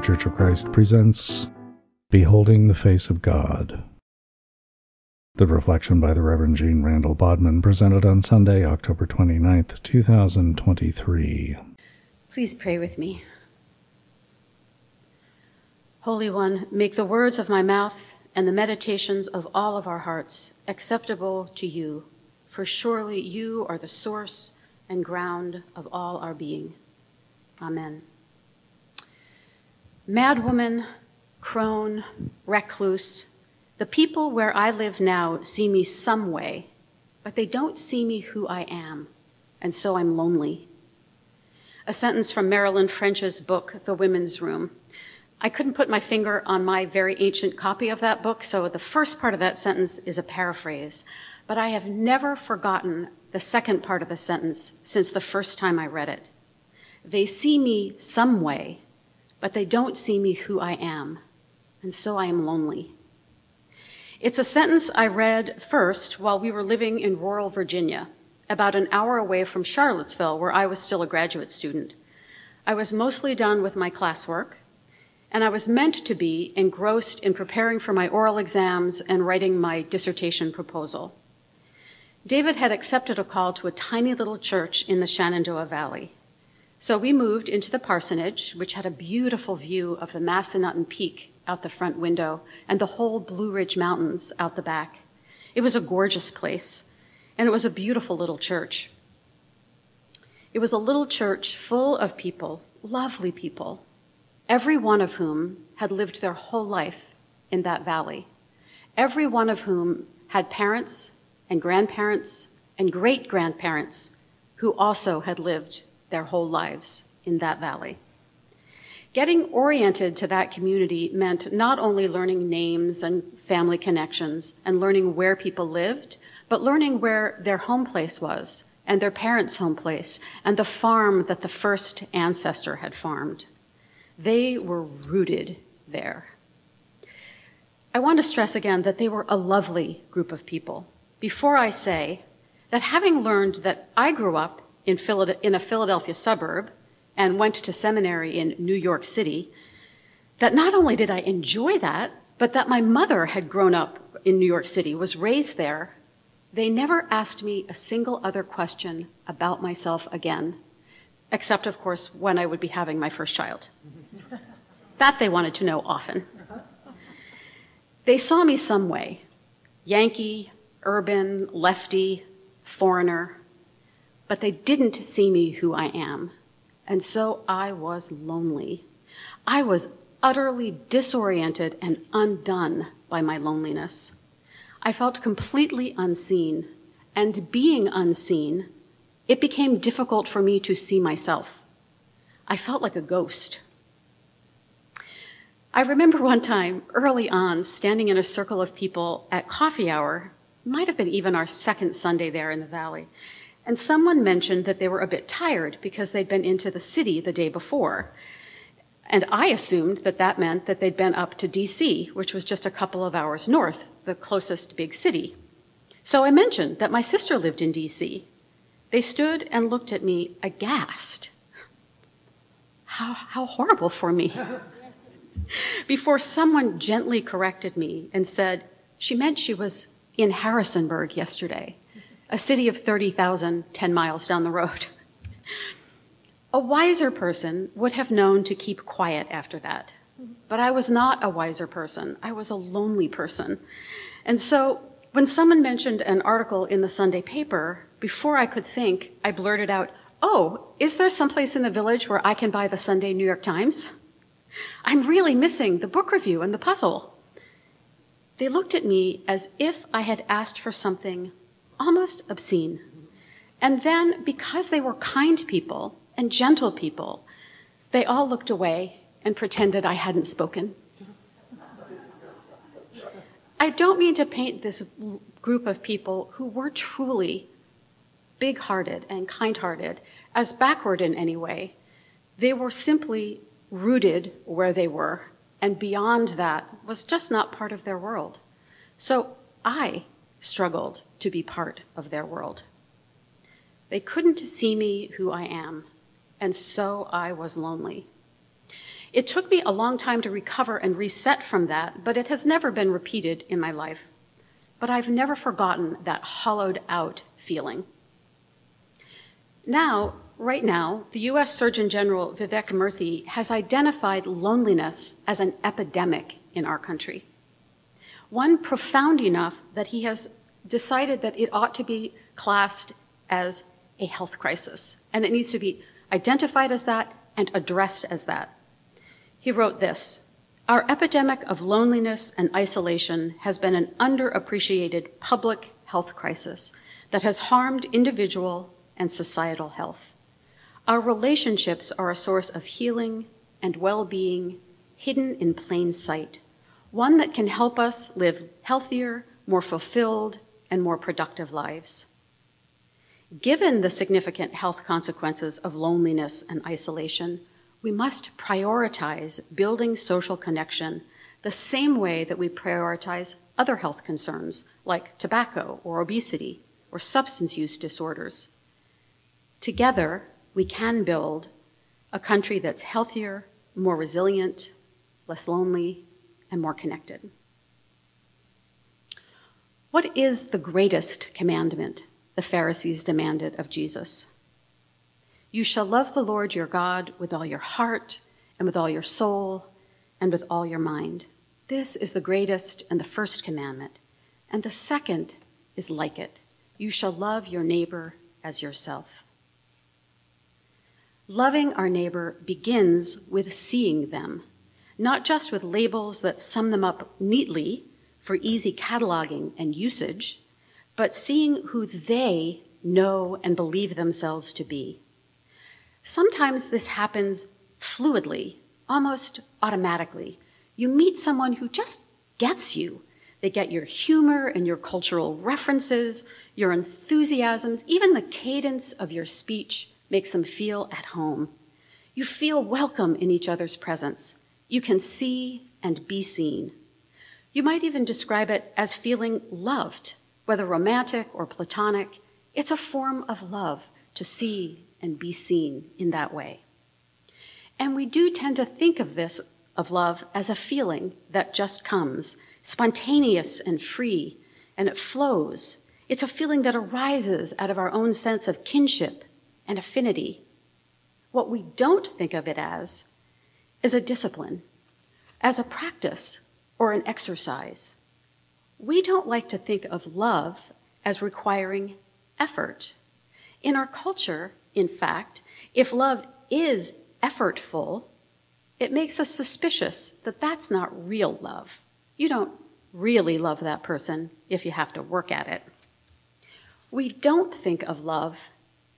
Church of Christ presents Beholding the Face of God. The reflection by the Reverend Jeanne Randall Bodman presented on Sunday, October 29th, 2023. Please pray with me. Holy One, make the words of my mouth and the meditations of all of our hearts acceptable to you, for surely you are the source and ground of all our being. Amen. Madwoman, crone, recluse, the people where I live now see me some way, but they don't see me who I am, and so I'm lonely. A sentence from Marilyn French's book, The Women's Room. I couldn't put my finger on my very ancient copy of that book, so the first part of that sentence is a paraphrase. But I have never forgotten the second part of the sentence since the first time I read it. They see me some way, but they don't see me who I am, and so I am lonely. It's a sentence I read first while we were living in rural Virginia, about an hour away from Charlottesville, where I was still a graduate student. I was mostly done with my classwork, and I was meant to be engrossed in preparing for my oral exams and writing my dissertation proposal. David had accepted a call to a tiny little church in the Shenandoah Valley. So we moved into the parsonage, which had a beautiful view of the Massanutten Peak out the front window and the whole Blue Ridge Mountains out the back. It was a gorgeous place, and it was a beautiful little church. It was a little church full of people, lovely people, every one of whom had lived their whole life in that valley, every one of whom had parents and grandparents and great grandparents who also had lived their whole lives in that valley. Getting oriented to that community meant not only learning names and family connections and learning where people lived, but learning where their home place was and their parents' home place and the farm that the first ancestor had farmed. They were rooted there. I want to stress again that they were a lovely group of people. Before I say that having learned that I grew up in, in a Philadelphia suburb and went to seminary in New York City, that not only did I enjoy that, but that my mother had grown up in New York City, was raised there, they never asked me a single other question about myself again, except, of course, when I would be having my first child. that they wanted to know often. They saw me some way Yankee, urban, lefty, foreigner, but they didn't see me who I am. And so I was lonely. I was utterly disoriented and undone by my loneliness. I felt completely unseen, and being unseen, it became difficult for me to see myself. I felt like a ghost. I remember one time early on standing in a circle of people at coffee hour, might have been even our second Sunday there in the valley, and someone mentioned that they were a bit tired because they'd been into the city the day before. And I assumed that that meant that they'd been up to DC, which was just a couple of hours north, the closest big city. So I mentioned that my sister lived in DC. They stood and looked at me aghast. How, how horrible for me. Before someone gently corrected me and said, she meant she was in Harrisonburg yesterday a city of 30,000 10 miles down the road. A wiser person would have known to keep quiet after that. But I was not a wiser person. I was a lonely person. And so when someone mentioned an article in the Sunday paper, before I could think, I blurted out, Oh, is there someplace in the village where I can buy the Sunday New York Times? I'm really missing the book review and the puzzle. They looked at me as if I had asked for something almost obscene. And then, because they were kind people and gentle people, they all looked away and pretended I hadn't spoken. I don't mean to paint this group of people who were truly big hearted and kind hearted as backward in any way. They were simply rooted where they were and beyond that was just not part of their world. So I struggled to be part of their world. They couldn't see me who I am, and so I was lonely. It took me a long time to recover and reset from that, but it has never been repeated in my life. But I've never forgotten that hollowed out feeling. Now, right now, the US Surgeon General Vivek Murthy has identified loneliness as an epidemic in our country. One profound enough that he has decided that it ought to be classed as a health crisis, and it needs to be identified as that and addressed as that. He wrote this Our epidemic of loneliness and isolation has been an underappreciated public health crisis that has harmed individual and societal health. Our relationships are a source of healing and well being hidden in plain sight, one that can help us live healthier, more fulfilled, and more productive lives. Given the significant health consequences of loneliness and isolation, we must prioritize building social connection the same way that we prioritize other health concerns like tobacco or obesity or substance use disorders. Together, we can build a country that's healthier, more resilient, less lonely, and more connected. What is the greatest commandment the Pharisees demanded of Jesus? You shall love the Lord your God with all your heart and with all your soul and with all your mind. This is the greatest and the first commandment. And the second is like it you shall love your neighbor as yourself. Loving our neighbor begins with seeing them, not just with labels that sum them up neatly for easy cataloging and usage, but seeing who they know and believe themselves to be. Sometimes this happens fluidly, almost automatically. You meet someone who just gets you. They get your humor and your cultural references, your enthusiasms, even the cadence of your speech makes them feel at home. You feel welcome in each other's presence. You can see and be seen. You might even describe it as feeling loved, whether romantic or platonic. It's a form of love to see and be seen in that way. And we do tend to think of this, of love, as a feeling that just comes, spontaneous and free, and it flows. It's a feeling that arises out of our own sense of kinship and affinity. What we don't think of it as is a discipline, as a practice or an exercise. We don't like to think of love as requiring effort. In our culture, in fact, if love is effortful, it makes us suspicious that that's not real love. You don't really love that person if you have to work at it. We don't think of love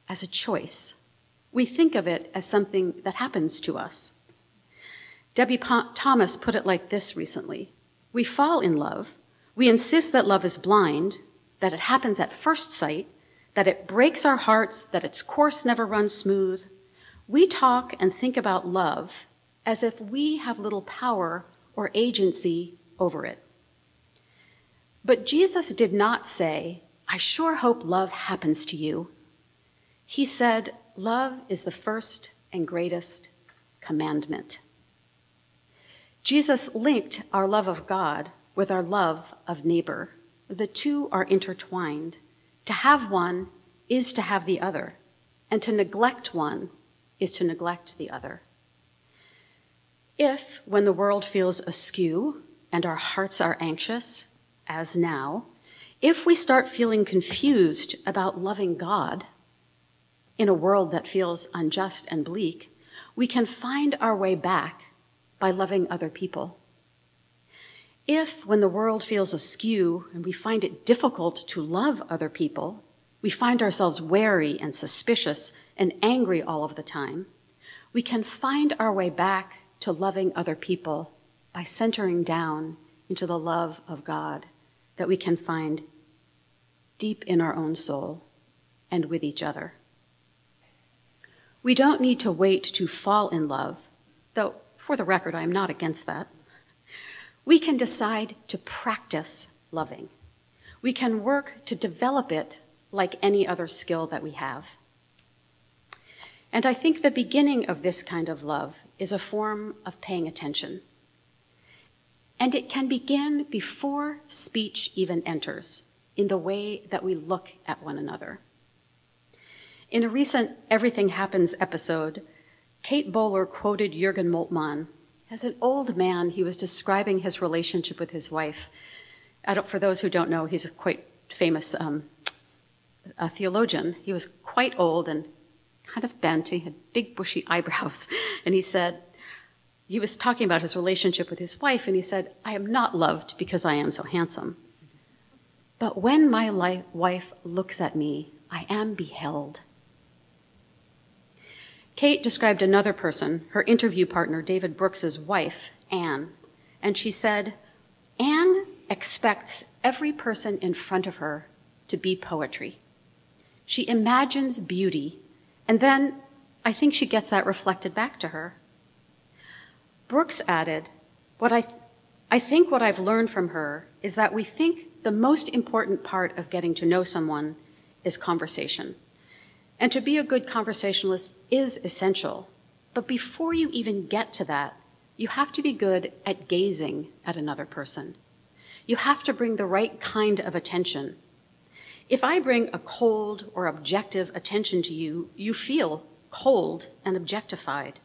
as a choice. We think of it as something that happens to us. Debie Thomas put it like this recently We fall in love, we insist that love is blind, that it happens at first sight, that it breaks our hearts, that its course never runs smooth. We talk and think about love as if we have little power or agency over it. But Jesus did not say, I sure hope love happens to you. He said, Love is the first and greatest commandment. Jesus linked our love of God with our love of neighbor. The two are intertwined. To have one is to have the other, and to neglect one is to neglect the other. If, when the world feels askew and our hearts are anxious, as now, if we start feeling confused about loving God in a world that feels unjust and bleak, we can find our way back by loving other people. If, when the world feels askew and we find it difficult to love other people, we find ourselves wary and suspicious and angry all of the time, we can find our way back to loving other people by centering down into the love of God that we can find deep in our own soul and with each other. We don't need to wait to fall in love, though, for the record, I am not against that. We can decide to practice loving. We can work to develop it like any other skill that we have. And I think the beginning of this kind of love is a form of paying attention. And it can begin before speech even enters, in the way that we look at one another. In a recent Everything Happens episode, Kate Bowler quoted Jurgen Moltmann. As an old man, he was describing his relationship with his wife. for those who don't know, he's a quite famous um, a theologian. He was quite old and kind of bent. He had big, bushy eyebrows. And he said, he was talking about his relationship with his wife, and he said, I am not loved because I am so handsome. But when my li- wife looks at me, I am beheld. Kate described another person, her interview partner, David Brooks's wife, Anne, and she said, Anne expects every person in front of her to be poetry. She imagines beauty, and then I think she gets that reflected back to her. Brooks added, What I, th- I think what I've learned from her is that we think the most important part of getting to know someone is conversation. And to be a good conversationalist is essential. But before you even get to that, you have to be good at gazing at another person. You have to bring the right kind of attention. If I bring a cold or objective attention to you, you feel cold and objectified.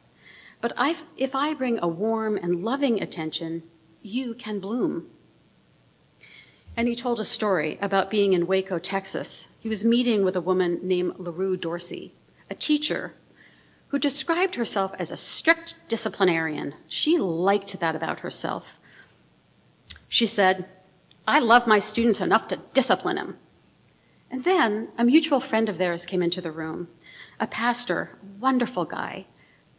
But I've, if I bring a warm and loving attention, you can bloom. And he told a story about being in Waco, Texas. He was meeting with a woman named LaRue Dorsey, a teacher who described herself as a strict disciplinarian. She liked that about herself. She said, I love my students enough to discipline them. And then a mutual friend of theirs came into the room, a pastor, wonderful guy,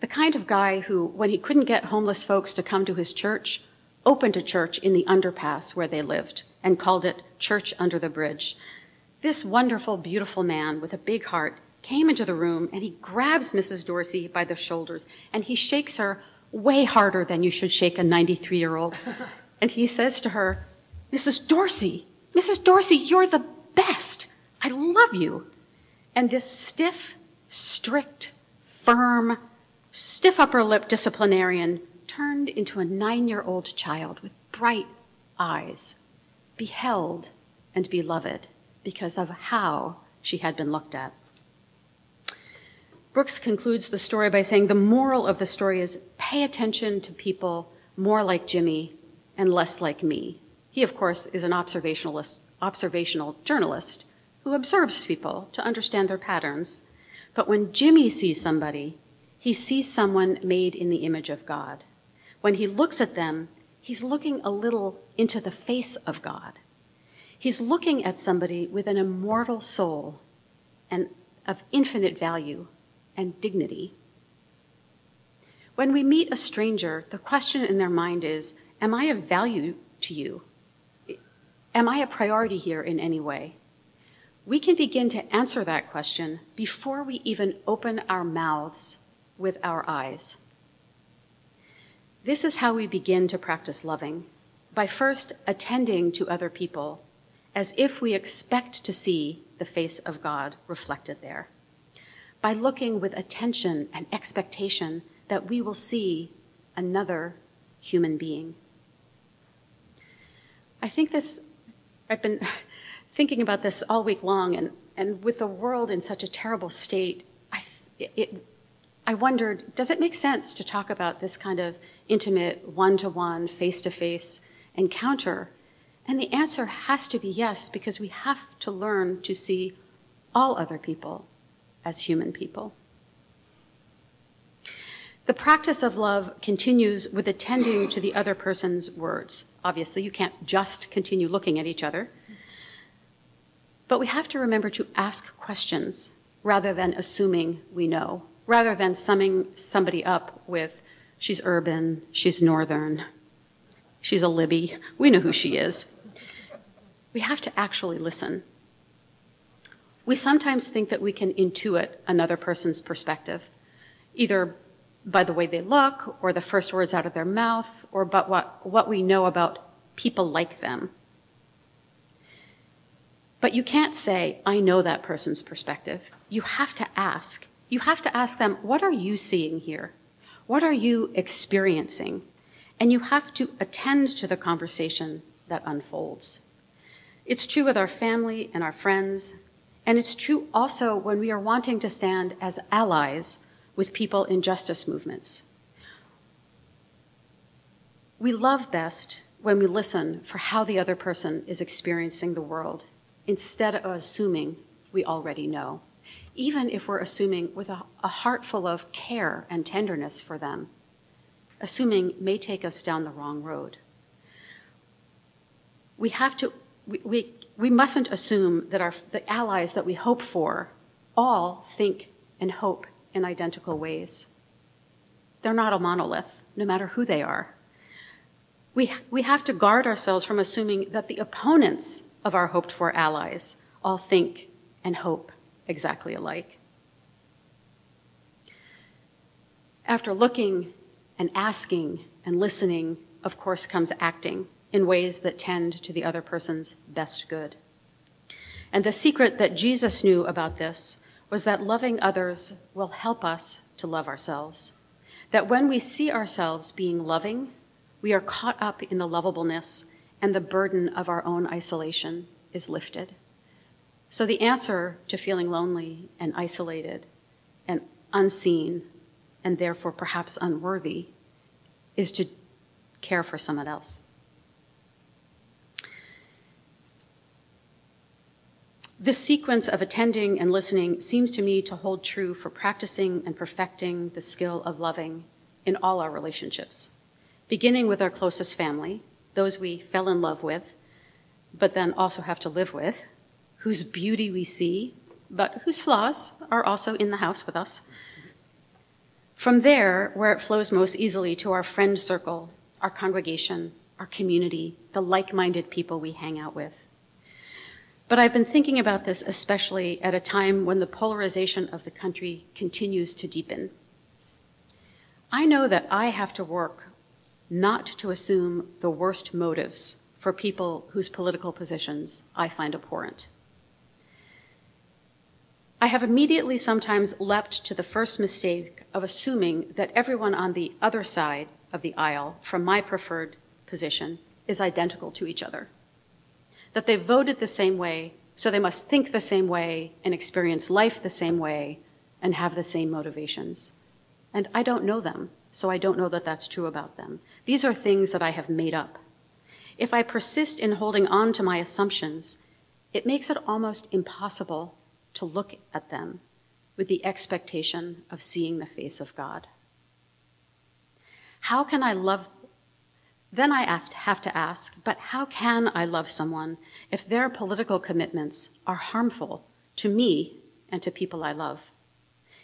the kind of guy who, when he couldn't get homeless folks to come to his church, opened a church in the underpass where they lived and called it Church Under the Bridge. This wonderful, beautiful man with a big heart came into the room and he grabs Mrs. Dorsey by the shoulders and he shakes her way harder than you should shake a 93 year old. and he says to her, Mrs. Dorsey, Mrs. Dorsey, you're the best. I love you. And this stiff, strict, firm, stiff upper lip disciplinarian turned into a nine year old child with bright eyes, beheld and beloved because of how she had been looked at. Brooks concludes the story by saying the moral of the story is pay attention to people more like Jimmy and less like me. He, of course, is an observationalist, observational journalist who observes people to understand their patterns. But when Jimmy sees somebody, he sees someone made in the image of God. When he looks at them, he's looking a little into the face of God. He's looking at somebody with an immortal soul and of infinite value and dignity. When we meet a stranger, the question in their mind is Am I of value to you? Am I a priority here in any way? We can begin to answer that question before we even open our mouths with our eyes. This is how we begin to practice loving by first attending to other people as if we expect to see the face of God reflected there, by looking with attention and expectation that we will see another human being. I think this, I've been thinking about this all week long, and, and with the world in such a terrible state, I, it, I wondered does it make sense to talk about this kind of intimate, one to one, face to face encounter? And the answer has to be yes, because we have to learn to see all other people as human people. The practice of love continues with attending to the other person's words. Obviously, you can't just continue looking at each other. But we have to remember to ask questions rather than assuming we know, rather than summing somebody up with, she's urban, she's northern, she's a Libby, we know who she is. We have to actually listen. We sometimes think that we can intuit another person's perspective, either by the way they look, or the first words out of their mouth, or but what, what we know about people like them. But you can't say, I know that person's perspective. You have to ask. You have to ask them, what are you seeing here? What are you experiencing? And you have to attend to the conversation that unfolds. It's true with our family and our friends, and it's true also when we are wanting to stand as allies with people in justice movements. We love best when we listen for how the other person is experiencing the world instead of assuming we already know, even if we're assuming with a, a, heart full of care and tenderness for them. Assuming may take us down the wrong road. We have to, we, we, we mustn't assume that the allies that we hope for all think and hope in identical ways. They're not a monolith, no matter who they are. We, we have to guard ourselves from assuming that the opponents of our hoped for allies all think and hope exactly alike. After looking and asking and listening, of course, comes acting in ways that tend to the other person's best good. And the secret that Jesus knew about this was that loving others will help us to love ourselves. That when we see ourselves being loving, we are caught up in the lovableness and the burden of our own isolation is lifted. So, the answer to feeling lonely and isolated and unseen, and therefore perhaps unworthy, is to care for someone else. This sequence of attending and listening seems to me to hold true for practicing and perfecting the skill of loving in all our relationships, beginning with our closest family, those we fell in love with, but then also have to live with, whose beauty we see, but whose flaws are also in the house with us. From there, where it flows most easily to our friend circle, our congregation, our community, the like minded people we hang out with. But I've been thinking about this especially at a time when the polarization of the country continues to deepen. I know that I have to work not to assume the worst motives for people whose political positions I find abhorrent. I have immediately sometimes leapt to the first mistake of assuming that everyone on the other side of the aisle from my preferred position is identical to each other. That they voted the same way, so they must think the same way and experience life the same way and have the same motivations. And I don't know them so I don't know that that's true about them. These are things that I have made up. If I persist in holding on to my assumptions, it makes it almost impossible to look at them with the expectation of seeing the face of God. How can I love? Then I have to ask, but how can I love someone if their political commitments are harmful to me and to people I love?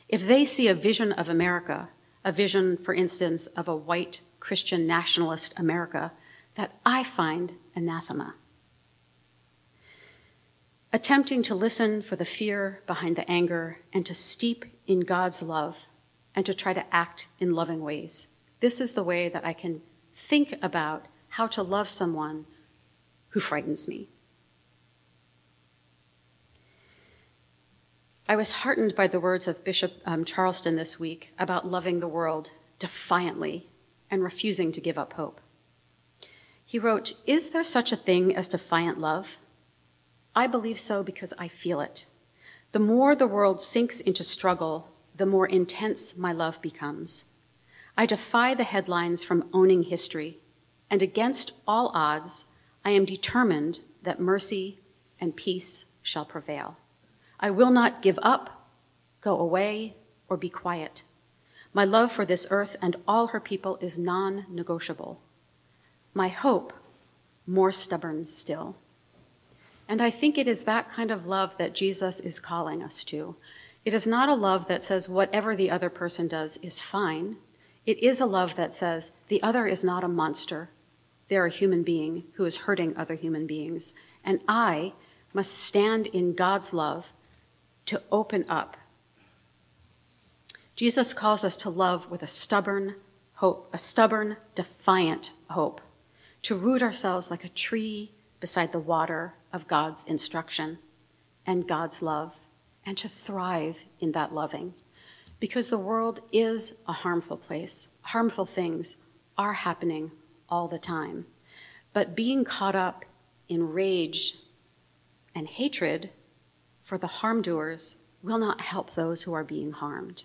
If they see a vision of America a vision, for instance, of a white Christian nationalist America that I find anathema. Attempting to listen for the fear behind the anger and to steep in God's love and to try to act in loving ways. This is the way that I can think about how to love someone who frightens me. I was heartened by the words of Bishop um, Charleston this week about loving the world defiantly and refusing to give up hope. He wrote, Is there such a thing as defiant love? I believe so because I feel it. The more the world sinks into struggle, the more intense my love becomes. I defy the headlines from owning history, and against all odds, I am determined that mercy and peace shall prevail. I will not give up, go away, or be quiet. My love for this earth and all her people is non negotiable. My hope, more stubborn still. And I think it is that kind of love that Jesus is calling us to. It is not a love that says whatever the other person does is fine. It is a love that says the other is not a monster. They're a human being who is hurting other human beings. And I must stand in God's love to open up, Jesus calls us to love with a stubborn hope, a stubborn, defiant hope, to root ourselves like a tree beside the water of God's instruction and God's love, and to thrive in that loving. Because the world is a harmful place. Harmful things are happening all the time. But being caught up in rage and hatred for the harm doers will not help those who are being harmed.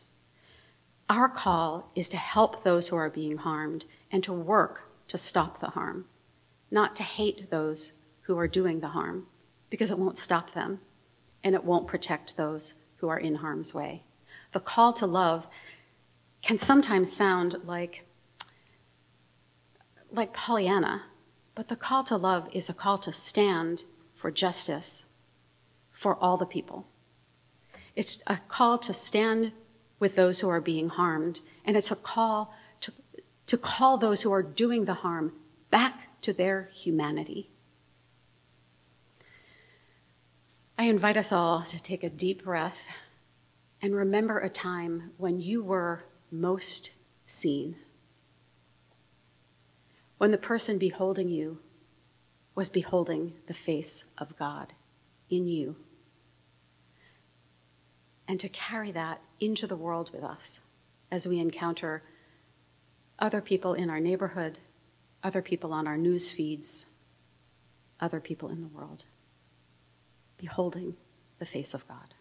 Our call is to help those who are being harmed and to work to stop the harm, not to hate those who are doing the harm, because it won't stop them and it won't protect those who are in harm's way. The call to love can sometimes sound like, like Pollyanna, but the call to love is a call to stand for justice for all the people. It's a call to stand with those who are being harmed, and it's a call to, to call those who are doing the harm back to their humanity. I invite us all to take a deep breath and remember a time when you were most seen. When the person beholding you was beholding the face of God in you. And to carry that into the world with us as we encounter other people in our neighborhood, other people on our news feeds, other people in the world beholding the face of God.